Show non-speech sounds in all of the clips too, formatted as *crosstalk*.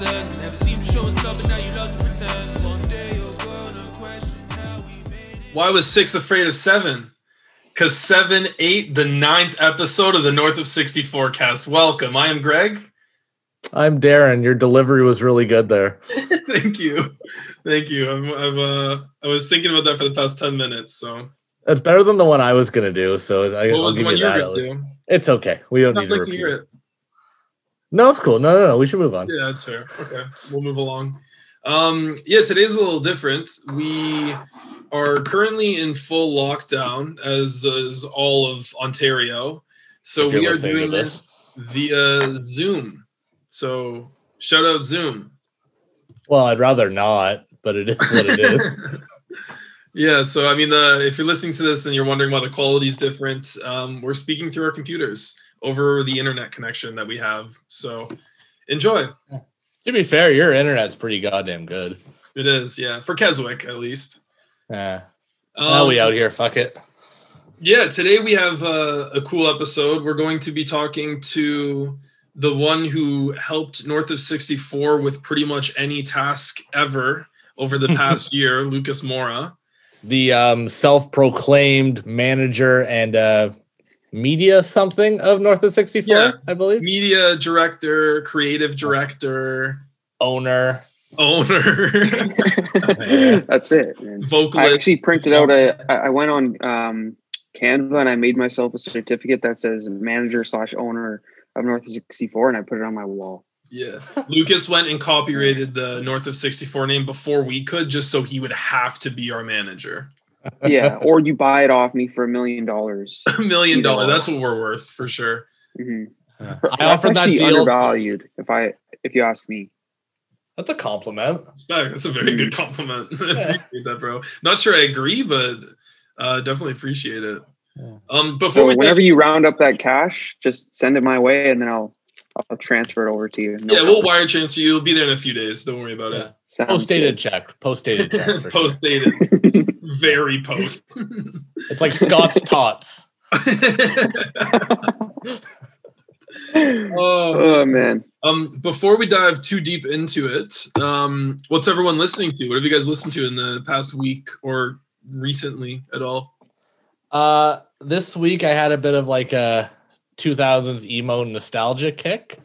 understand. Never seem to show us love, but now you love to pretend. One day you're gonna question how we made it. Why was six afraid of seven? Because seven, eight, the ninth episode of the North of 64 cast. Welcome. I am Greg. I'm Darren. Your delivery was really good there. *laughs* Thank you. Thank you. I'm, I've, uh, I was thinking about that for the past 10 minutes. So, That's better than the one I was gonna do. So I, what I'll was give one you you that. at going least. to do? It's okay. We don't I'd need to to repeat. hear it. No, it's cool. No, no, no. We should move on. Yeah, that's fair. Okay, we'll move along. Um, yeah, today's a little different. We are currently in full lockdown, as is all of Ontario. So we are doing this via Zoom. So shout out Zoom. Well, I'd rather not, but it is what it is. *laughs* yeah, so I mean, the if you're listening to this and you're wondering why the quality is different, um, we're speaking through our computers over the internet connection that we have. So enjoy. to be fair, your internet's pretty goddamn good. It is, yeah, for Keswick at least. Yeah. Um, we out here. Fuck it. Yeah, today we have uh, a cool episode. We're going to be talking to the one who helped North of 64 with pretty much any task ever over the *laughs* past year, Lucas Mora. The um, self-proclaimed manager and uh, media something of North of 64, Yeah. I believe. Media director, creative director, Owner. owner, *laughs* That's it. Man. I actually printed out a I went on um, Canva and I made myself a certificate that says manager slash owner of North of 64, and I put it on my wall. Yeah. Lucas went and copyrighted the North of 64 name before we could, just so he would have to be our manager. Yeah, *laughs* or you buy it off me for a million dollars. *laughs* A million dollars. That's what we're worth for sure. Mhm. I That's offered that actually deal. undervalued. If I, if you ask me. That's a compliment. Respect. That's a very good compliment. *laughs* I appreciate that, bro. Not sure I agree, but uh, definitely appreciate it. Yeah. Um, before So we whenever you round up that cash, just send it my way, and then I'll, I'll transfer it over to you. No yeah, we'll wire transfer you. It'll be there in a few days. Don't worry about Yeah. Sounds Post dated check. Post dated check. For sure. Post dated, very post. *laughs* It's like Scott's tots. *laughs* oh, oh man. um, before we dive too deep into it, um, what's everyone listening to? What have you guys listened to in the past week or recently at all? Uh, this week I had a bit of like a 2000s emo nostalgia kick.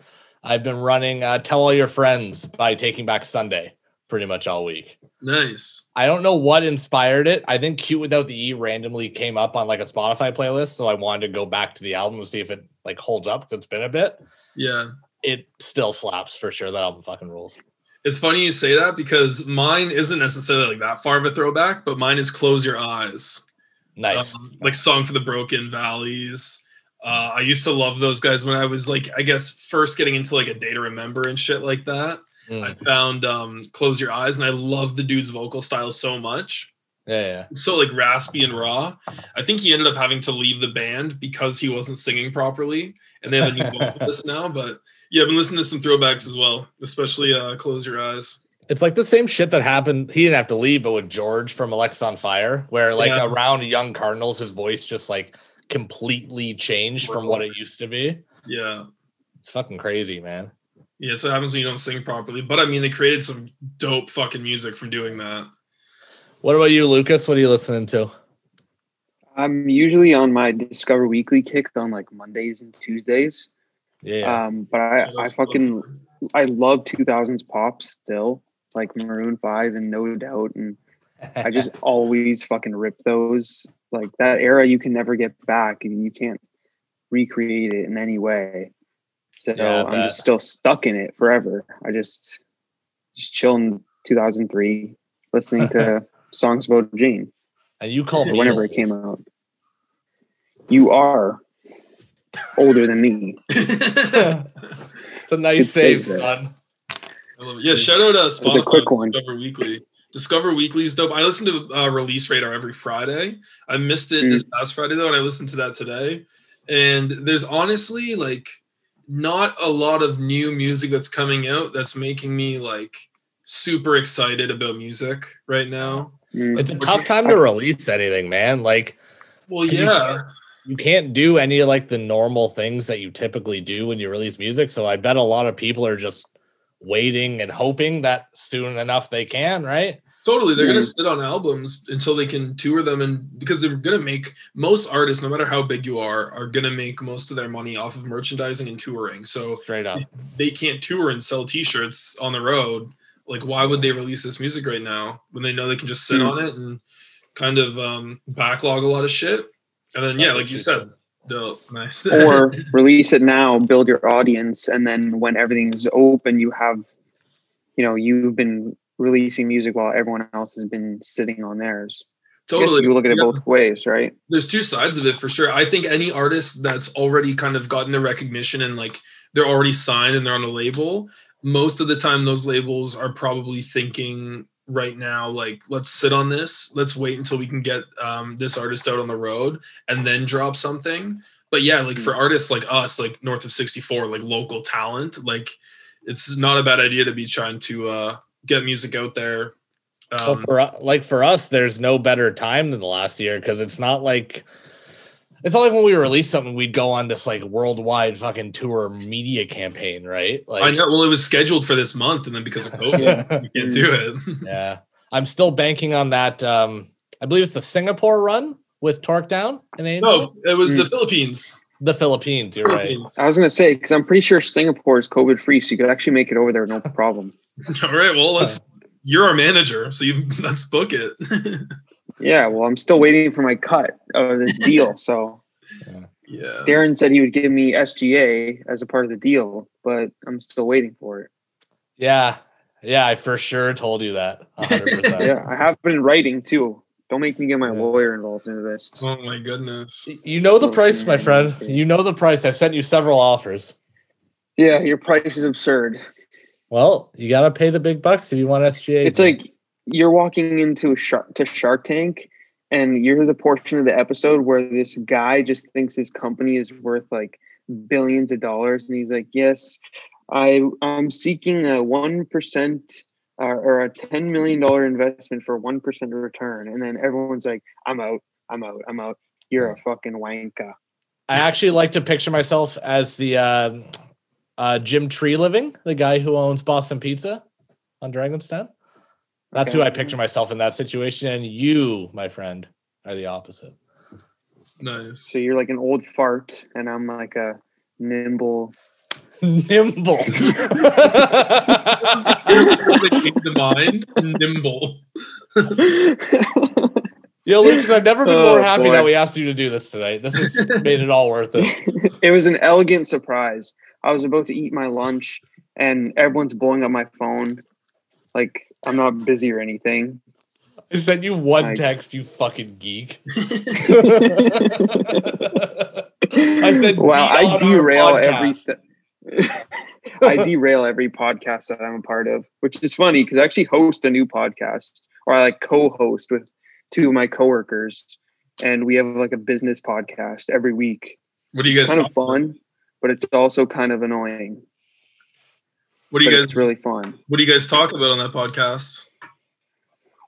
I've been running uh, "Tell All Your Friends" by Taking Back Sunday pretty much all week. Nice. I don't know what inspired it. I think "Cute Without the E" randomly came up on like a Spotify playlist, so I wanted to go back to the album and see if it like holds up. It's been a bit. Yeah. It still slaps for sure. That album fucking rules. It's funny you say that because mine isn't necessarily like that far of a throwback, but mine is "Close Your Eyes." Nice. um, like song for the broken valleys uh, i used to love those guys when i was like i guess first getting into like a day to remember and shit like that Mm. i found um close your eyes and i love the dude's vocal style so much Yeah, yeah. So like raspy and raw i think he ended up having to leave the band because he wasn't singing properly and they have a new vocalist *laughs* now but yeah i've been listening to some throwbacks as well especially uh close your eyes It's like the same shit that happened. He didn't have to leave, but with George from Alexisonfire, where like Yeah. around Young Cardinals, his voice just like completely changed from what it used to be. yeah It's fucking crazy, man. Yeah it's what happens when you don't sing properly but i mean they created some dope fucking music from doing that What about you, Lucas? What are you listening to? I'm usually on my Discover Weekly kick on like Mondays and Tuesdays. Yeah. Um, but I, I fucking fun. I love 2000s pop still, like Maroon Five and No Doubt, and I just *laughs* always fucking rip those. Like that era, you can never get back, and you can't recreate it in any way. So Yeah, I I'm just still stuck in it forever. I just just chilling 2003, listening to *laughs* songs about Jane and you call me whenever old. it came out. You are older than me. *laughs* it's a nice Good save, save son. I love it. Yeah, shout out uh, was a quick one. Discover Weekly. Discover Weekly's dope. I listen to uh, Release Radar every Friday. I missed it Mm. this past Friday though, and I listened to that today. And there's honestly like not a lot of new music that's coming out that's making me like super excited about music right now. Mm. It's a tough time to release anything, man. Like Well, You yeah. you can't do any of like the normal things that you typically do when you release music. So I bet a lot of people are just waiting and hoping that soon enough they can, right? Totally, they're gonna Mm. sit on albums until they can tour them, and because they're gonna make most artists, no matter how big you are, are gonna make most of their money off of merchandising and touring. So Straight up. they can't tour and sell T-shirts on the road. Like, why would they release this music right now when they know they can just sit Mm. on it and kind of um, backlog a lot of shit? And then, yeah, That's like you said, the *laughs* nice. or *laughs* release it now, build your audience, and then when everything's open, you have, you know, you've been releasing music while everyone else has been sitting on theirs. Totally. you look at it Yeah. both ways, right? there's two sides of it for sure. I think any artist that's already kind of gotten the recognition and like they're already signed and they're on a label, most of the time those labels are probably thinking right now like let's sit on this, let's wait until we can get um, this artist out on the road and then drop something. But yeah, like for artists like us, like north of 64, like local talent, like it's not a bad idea to be trying to uh, get music out there. Well, Um, for like for us, there's no better time than the last year because it's not like it's not like when we release something, we'd go on this like worldwide fucking tour media campaign, right? Like I know. Well, it was scheduled for this month, and then because of COVID, *laughs* we can't do it. *laughs* yeah. I'm still banking on that. Um, I believe it's the Singapore run with Torque Down and Angel. No, it was the Philippines. The Philippines, you're right. I was gonna say because I'm pretty sure Singapore is COVID free, so you could actually make it over there no *laughs* problem. All right. Well, let's. *laughs* You're our manager, so you *laughs* let's book it. yeah, well, I'm still waiting for my cut of this deal. So yeah. Darren said he would give me SGA as a part of the deal, but I'm still waiting for it. Yeah. Yeah, I for sure told you that. 100%. Yeah, I have it in writing too. Don't make me get my lawyer involved into this. Oh my goodness. You know the Oh, price, my friend. You know the price. I've sent you several offers. Yeah, your price is absurd. Well, you got to pay the big bucks if you want SGA. It's like you're walking into a shark to Shark Tank, and you're the portion of the episode where this guy just thinks his company is worth like billions of dollars, and he's like, "Yes, I I'm seeking a one percent." Uh, or a ten million dollar investment for one percent return, and then everyone's like, "I'm out, I'm out, I'm out." You're a fucking wanker. I actually like to picture myself as the uh, uh, Jim Treliving, the guy who owns Boston Pizza on Dragon's Den. That's who I picture myself in that situation. And you, my friend, are the opposite. Nice. So you're like an old fart, and I'm like a nimble. Nimble. That came to mind. Nimble. Yo, Lucas, I've never been Oh, more happy boy. that we asked you to do this tonight. This has made it all worth it. *laughs* it was an elegant surprise. I was about to eat my lunch and everyone's blowing up my phone. Like I'm not busy or anything. I sent you one I- text, you fucking geek. *laughs* *laughs* I said, Wow, I derail podcast." *laughs* I derail every podcast that I'm a part of, which is funny because I actually host a new podcast or I like co-host with two of my coworkers and we have like a business podcast every week. What do you It's guys? kind of fun, but it's also kind of annoying. What do you But guys? it's really fun. What do you guys talk about on that podcast?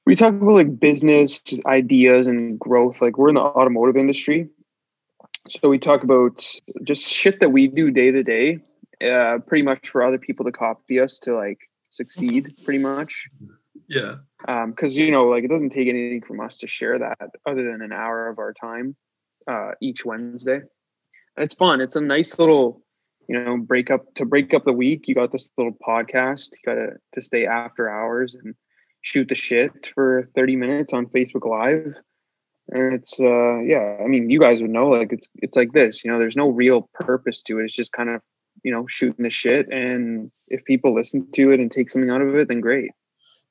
we talk about like business ideas and growth like we're in the automotive industry so we talk about just shit that we do day to day uh pretty much for other people to copy us to like succeed *laughs* pretty much. Yeah. um because you know like it doesn't take anything from us to share that other than an hour of our time uh each wednesday. And it's fun. It's a nice little you know break up to break up the week you got this little podcast you got to to stay after hours and shoot the shit for 30 minutes on facebook live. And it's uh yeah i mean you guys would know like it's it's like this you know there's no real purpose to it. It's just kind of you know shooting the shit and if people listen to it and take something out of it then great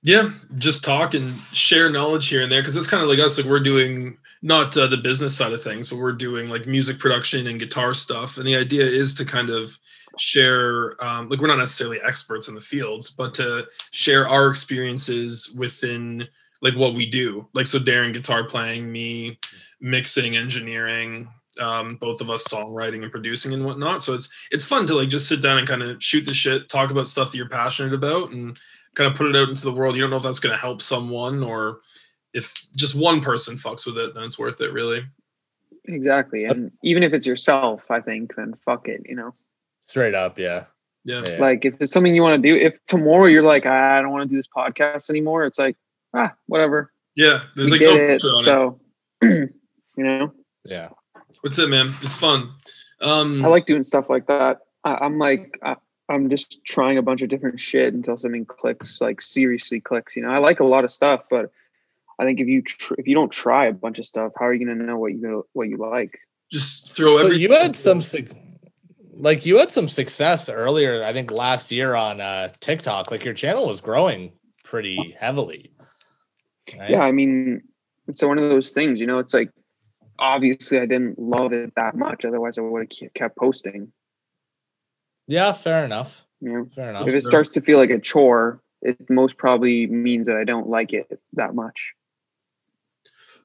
Yeah, just talk and share knowledge here and there because it's kind of like us. Like we're doing not uh, the business side of things, but we're doing like music production and guitar stuff. And the idea is to kind of share, um, like we're not necessarily experts in the fields, but to share our experiences within like what we do. Like so, Darren guitar playing, me mixing, engineering, um, both of us songwriting and producing and whatnot. So it's it's fun to like just sit down and kind of shoot the shit, talk about stuff that you're passionate about, and kind of put it out into the world. You don't know if that's going to help someone or if just one person fucks with it, then it's worth it, really. exactly and even if it's yourself i think then fuck it you know Straight up, yeah. Yeah. Yeah. Like if it's something you want to do, if tomorrow you're like, I don't want to do this podcast anymore, it's like, ah, whatever. Yeah. There's we like no it. pressure on it. So, *clears throat* you know, yeah. What's up, man? It's fun. Um I like doing stuff like that. I, I'm like, I, I'm just trying a bunch of different shit until something clicks, like seriously clicks. You know, I like a lot of stuff, but I think if you tr- if you don't try a bunch of stuff, how are you gonna know what you what you like? just throw So every you had some suc- like you had some success earlier, I think last year on uh TikTok. Like your channel was growing pretty heavily. right? Yeah, I mean, it's one of those things. You know, it's like obviously I didn't love it that much, otherwise I would have kept posting. Yeah, fair enough. You know, Fair enough. if it starts to feel like a chore, it most probably means that I don't like it that much.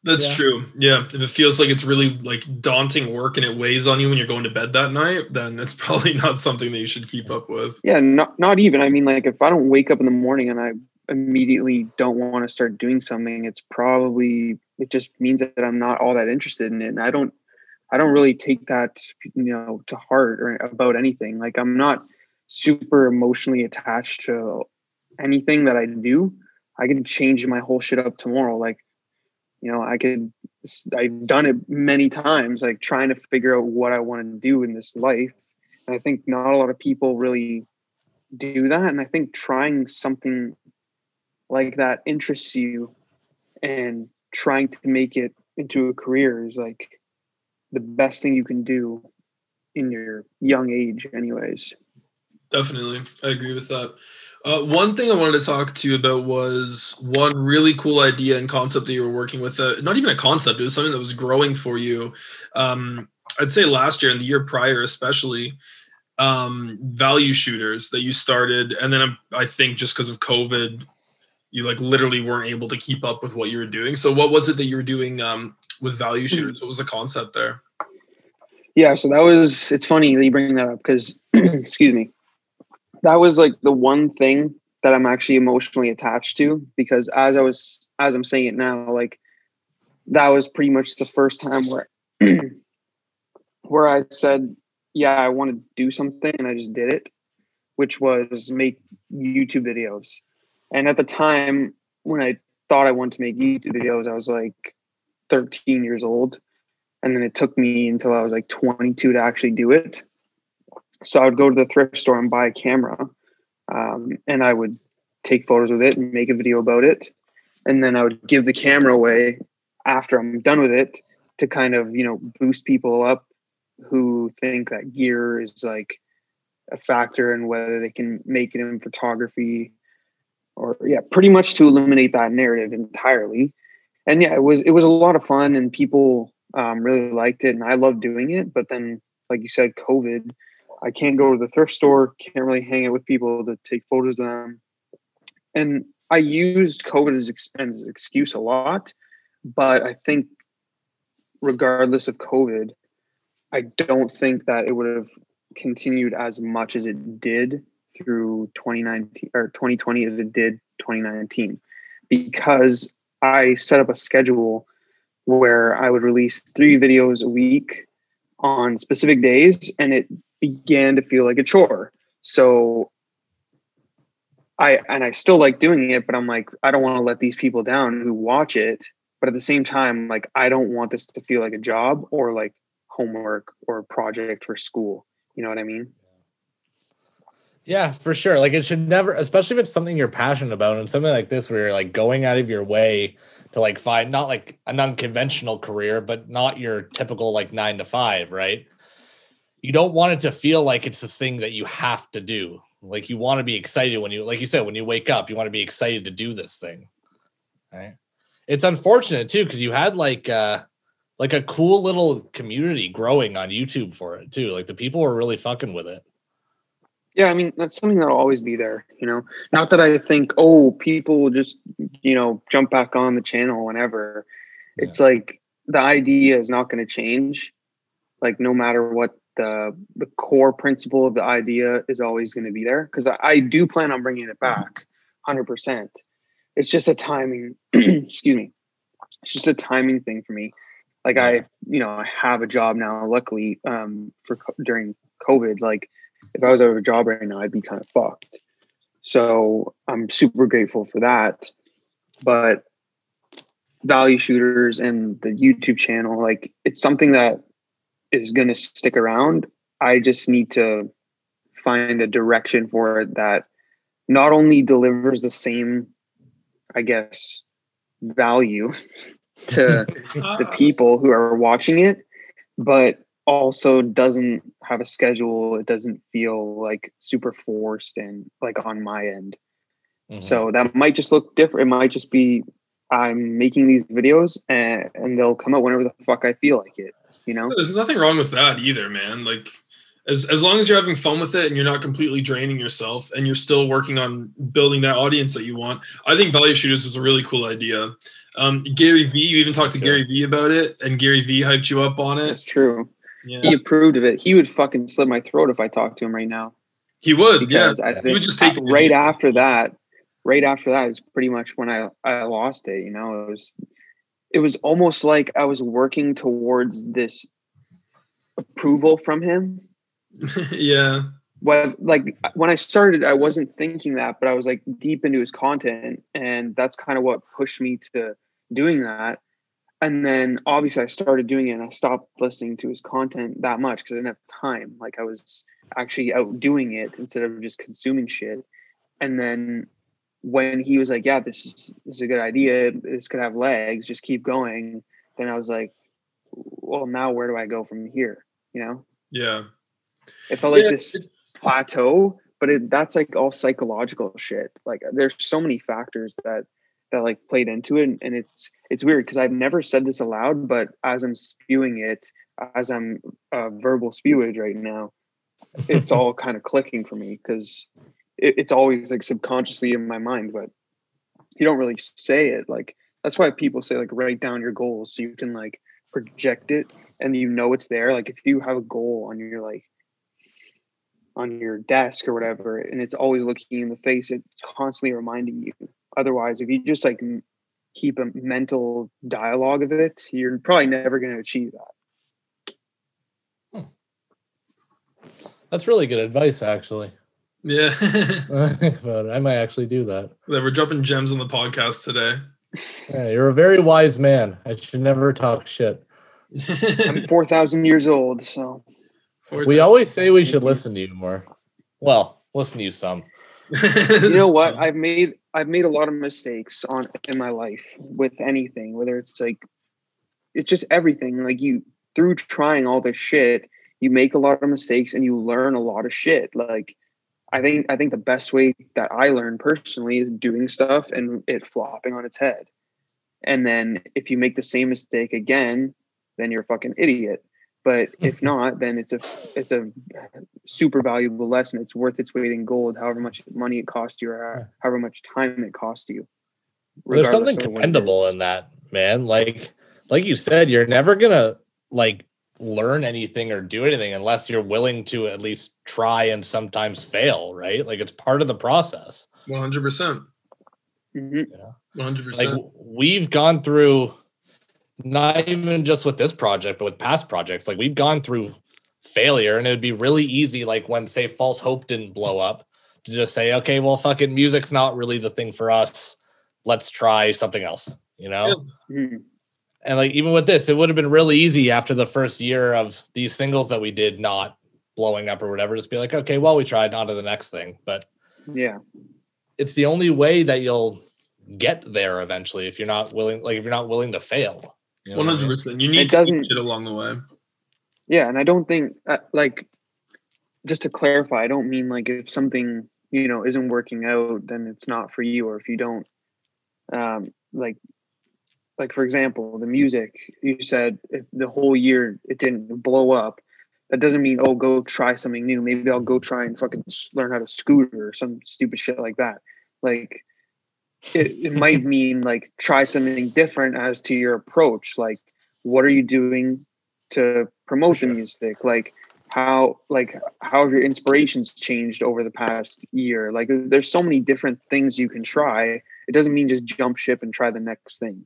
That's Yeah. true. Yeah. If it feels like it's really like daunting work and it weighs on you when you're going to bed that night, then it's *laughs* probably not something that you should keep up with. Yeah, not not even. I mean, like if I don't wake up in the morning and I immediately don't want to start doing something, it's probably it just means that I'm not all that interested in it. And I don't I don't really take that you know to heart or about anything. Like I'm not super emotionally attached to anything that I do. I can change my whole shit up tomorrow. Like, you know, I could I've done it many times, like trying to figure out what I want to do in this life. And I think not a lot of people really do that. And I think trying something like that interests you and trying to make it into a career is like the best thing you can do in your young age, anyways. Definitely. I agree with that. Uh, one thing I wanted to talk to you about was one really cool idea and concept that you were working with. Uh, not even a concept, it was something that was growing for you. Um, I'd say last year and the year prior, especially um, value shooters that you started. And then I think just because of COVID, you like literally weren't able to keep up with what you were doing. So, what was it that you were doing um, with value shooters? What was the concept there? Yeah, so that was it's funny that you bring that up because *clears throat* excuse me. That was like the one thing that I'm actually emotionally attached to because as I was as I'm saying it now, like that was pretty much the first time where *clears throat* where I said, yeah, I want to do something and I just did it, which was make YouTube videos. And at the time when I thought I wanted to make YouTube videos, I was like 13 years old. And then it took me until I was like 22 to actually do it. So I would go to the thrift store and buy a camera, um, and I would take photos with it and make a video about it. And then I would give the camera away after I'm done with it to kind of, you know, boost people up who think that gear is like a factor in whether they can make it in photography or yeah, pretty much to eliminate that narrative entirely. And yeah, it was it was a lot of fun and people um, really liked it and I loved doing it. But then, like you said, COVID, I can't go to the thrift store, can't really hang out with people to take photos of them. And I used COVID as, as an excuse a lot, but I think regardless of COVID, I don't think that it would have continued as much as it did through 2019 or 2020 as it did 2019 because I set up a schedule where I would release three videos a week on specific days and it began to feel like a chore. So I and I still like doing it, but I'm like, I don't want to let these people down who watch it. But at the same time, like I don't want this to feel like a job or like homework or a project for school. You know what I mean? Yeah, for sure. Like it should never, especially if it's something you're passionate about and something like this where you're like going out of your way to like find not like an unconventional career, but not your typical like nine to five, right? You don't want it to feel like it's this thing that you have to do. Like you want to be excited when you, like you said, when you wake up, you want to be excited to do this thing. Right. It's unfortunate too, because you had like uh like a cool little community growing on YouTube for it too. Like the people were really fucking with it. Yeah, I mean that's something that'll always be there, you know. Not that I think, oh, people will just, you know, jump back on the channel whenever. It's like the idea is not going to change. Like no matter what the the core principle of the idea is always going to be there because I, I do plan on bringing it back, hundred percent. It's just a timing. *clears throat* excuse me. It's just a timing thing for me. Like I, you know, I have a job now. Luckily, um, for during COVID, like if I was out of a job right now, I'd be kind of fucked. So I'm super grateful for that. But value shooters and the YouTube channel, like it's something that is going to stick around. I just need to find a direction for it that not only delivers the same, I guess, value *laughs* to *laughs* the people who are watching it, but also doesn't have a schedule. It doesn't feel like super forced and like on my end. Mhm. So that might just look different. It might just be I'm making these videos and, and they'll come out whenever the fuck I feel like it. You know? There's nothing wrong with that either, man. Like as as long as you're having fun with it and you're not completely draining yourself and you're still working on building that audience that you want. I think Value Shooters was a really cool idea. Um, Gary V, you even talked to Me too. Gary V about it, and Gary V hyped you up on That's it. true. Yeah. He approved of it. He would fucking slit my throat if I talked to him right now. He would, yeah. Because I He think would just take right after that, right after that was pretty much when I, I lost it, you know, it was it was almost like I was working towards this approval from him. *laughs* yeah. Well, like when I started, I wasn't thinking that, but I was like deep into his content, and that's kind of what pushed me to doing that. And then obviously I started doing it, and I stopped listening to his content that much because I didn't have time. Like I was actually out doing it instead of just consuming shit. And then when he was like, "Yeah, this is this is a good idea. This could have legs. Just keep going," then I was like, "Well, now where do I go from here?" You know, Yeah. it felt like Yeah, this it's- plateau but it, that's like all psychological shit like there's so many factors that that like played into it and it's it's weird because i've never said this aloud but as i'm spewing it as i'm uh, verbal spewage right now it's all *laughs* kind of clicking for me because it, it's always like subconsciously in my mind but you don't really say it like that's why people say like write down your goals so you can like project it and you know it's there like if you have a goal on your like on your desk or whatever and it's always looking in the face it's constantly reminding you otherwise if you just like keep a mental dialogue of it you're probably never going to achieve that hmm. That's really good advice, actually. Yeah. *laughs* *laughs* but I might actually do that. That we're dropping gems on the podcast today. Yeah, you're a very wise man. I should never talk shit. i'm 4000 years old so We always say we should listen to you more. Well, listen to you some. You know *laughs* what? I've made i've made a lot of mistakes on in my life with anything whether it's like it's just everything like you through trying all this shit you make a lot of mistakes and you learn a lot of shit like i think i think the best way that i learn personally is doing stuff and it flopping on its head. And then if you make the same mistake again then you're a fucking idiot but *laughs* if not then it's a it's a super valuable lesson it's worth its weight in gold however much money it cost you or however much time it cost you There's something of what it commendable in that, man. Like, like you said, you're never gonna like learn anything or do anything unless you're willing to at least try and sometimes fail, right? Like it's part of the process. 100%. Mhm. 100%. Like we've gone through not even just with this project, but with past projects. Like we've gone through failure, and it would be really easy, like when say False Hope didn't blow up, to just say, okay, well, fucking music's not really the thing for us. Let's try something else. You know. Mhm. And like even with this, it would have been really easy after the first year of these singles that we did not blowing up or whatever, just be like, okay, well, we tried on to the next thing. But yeah it's the only way that you'll get there eventually if you're not willing, like if you're not willing to fail. You know what I mean? 100%. You need It to doesn't- keep shit along the way. Yeah, and I don't think uh, like just to clarify, I don't mean like if something you know isn't working out, then it's not for you, or if you don't um like like for example, the music you said if the whole year it didn't blow up, that doesn't mean oh go try something new. Maybe I'll go try and fucking learn how to scooter or some stupid shit like that. Like it, it might *laughs* mean like try something different as to your approach. Like what are you doing to promote sure. the music like how like how have your inspirations changed over the past year like there's so many different things you can try it doesn't mean just jump ship and try the next thing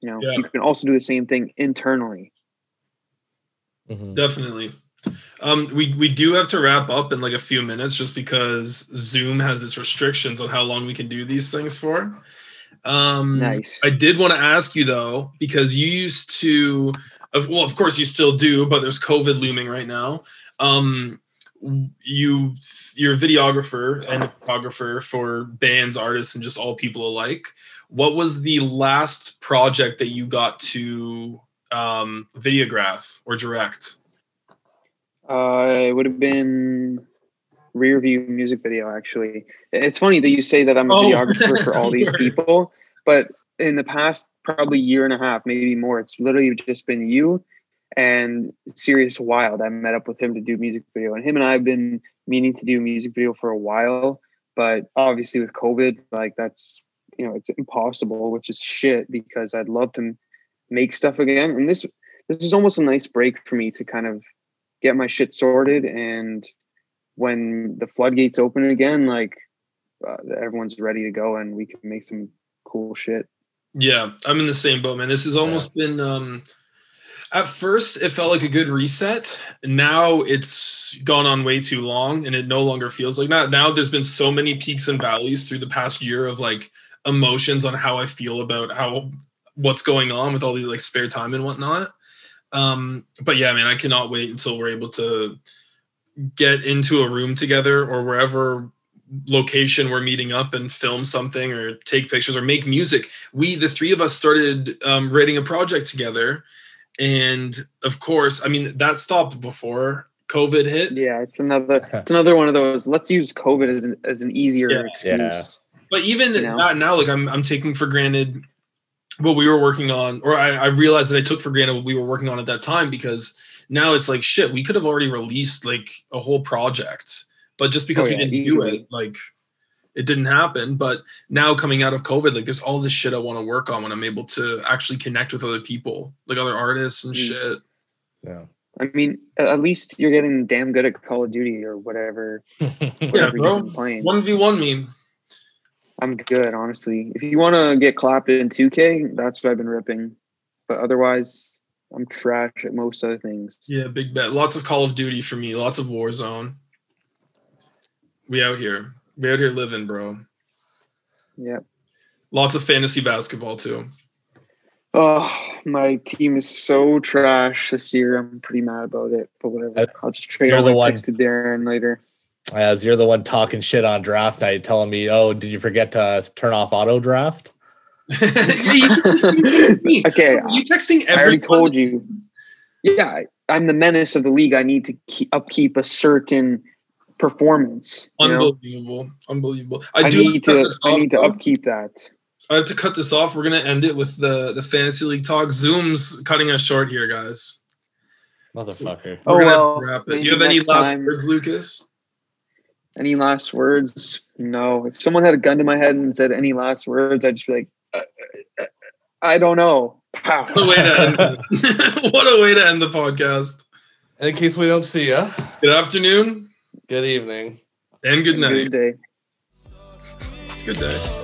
you know Yeah. you can also do the same thing internally Mhm. Definitely. Um, we we do have to wrap up in like a few minutes just because Zoom has its restrictions on how long we can do these things for. Um, Nice. I did want to ask you though, because you used to, well, of course you still do, but there's COVID looming right now. Um, you, you're a videographer and a photographer for bands, artists, and just all people alike. What was the last project that you got to um, videograph or direct? Uh, it would have been rear view music video. Actually, it's funny that you say that I'm a Oh. videographer for all these *laughs* people, but in the past probably year and a half, maybe more, it's literally just been you and Sirius Wild. I met up with him to do music video, and him and I have been meaning to do music video for a while, but obviously with COVID, like that's you know it's impossible, which is shit because I'd love to make stuff again. And this this is almost a nice break for me to kind of get my shit sorted and when the floodgates open again like uh, everyone's ready to go and we can make some cool shit Yeah, I'm in the same boat, man. This has almost been um at first it felt like a good reset. Now it's gone on way too long and it no longer feels like that. Now there's been so many peaks and valleys through the past year of like emotions on how I feel about how what's going on with all the like spare time and whatnot. Um, but yeah, man, I cannot wait until we're able to get into a room together or wherever location we're meeting up and film something or take pictures or make music we the three of us started um, writing a project together and of course i mean that stopped before covid hit yeah it's another it's another one of those let's use covid as an, as an easier Yeah. excuse Yeah. but even You know? that now like I'm, I'm taking for granted what we were working on or I, I realized that i took for granted what we were working on at that time because now it's like shit we could have already released like a whole project but just because Oh, we didn't do it like it didn't happen. But now coming out of covid like there's all this shit i want to work on when i'm able to actually connect with other people like other artists and Mm. shit. Yeah. i mean at least you're getting damn good at call of duty or whatever *laughs* yeah bro you've been playing. 1v1 meme i'm good honestly. If you want to get clapped in 2k that's what i've been ripping. But otherwise i'm trash at most other things. Yeah big bet. Lots of call of duty for me. Lots of warzone. We out here. We out here living bro. Yeah Lots of fantasy basketball too. Oh, my team is so trash this year. I'm pretty mad about it, but whatever. I'll just trade you're all the my picks to Darren later. As you're the one talking shit on draft night, telling me, "Oh, did you forget to uh, turn off auto draft?" *laughs* Yeah, you texting me. *laughs* Okay, you texting I already told you. Yeah, I- I'm the menace of the league. I need to keep, upkeep a certain performance. You know? Unbelievable, unbelievable. I, I do need to, cut to. this I need to upkeep that. I have to cut this off. We're gonna end it with the the fantasy league talk. Zoom's cutting us short here, guys. Motherfucker. Oh, well, wrap it. You have any last time. words, Lucas? Any last words? No. If someone had a gun to my head and said any last words, I'd just be like, uh, uh, uh, I don't know. Pow. What a way to end *laughs* *laughs* what a way to end the podcast. In case we don't see you, Good afternoon good evening. and good night. Good day. Good day.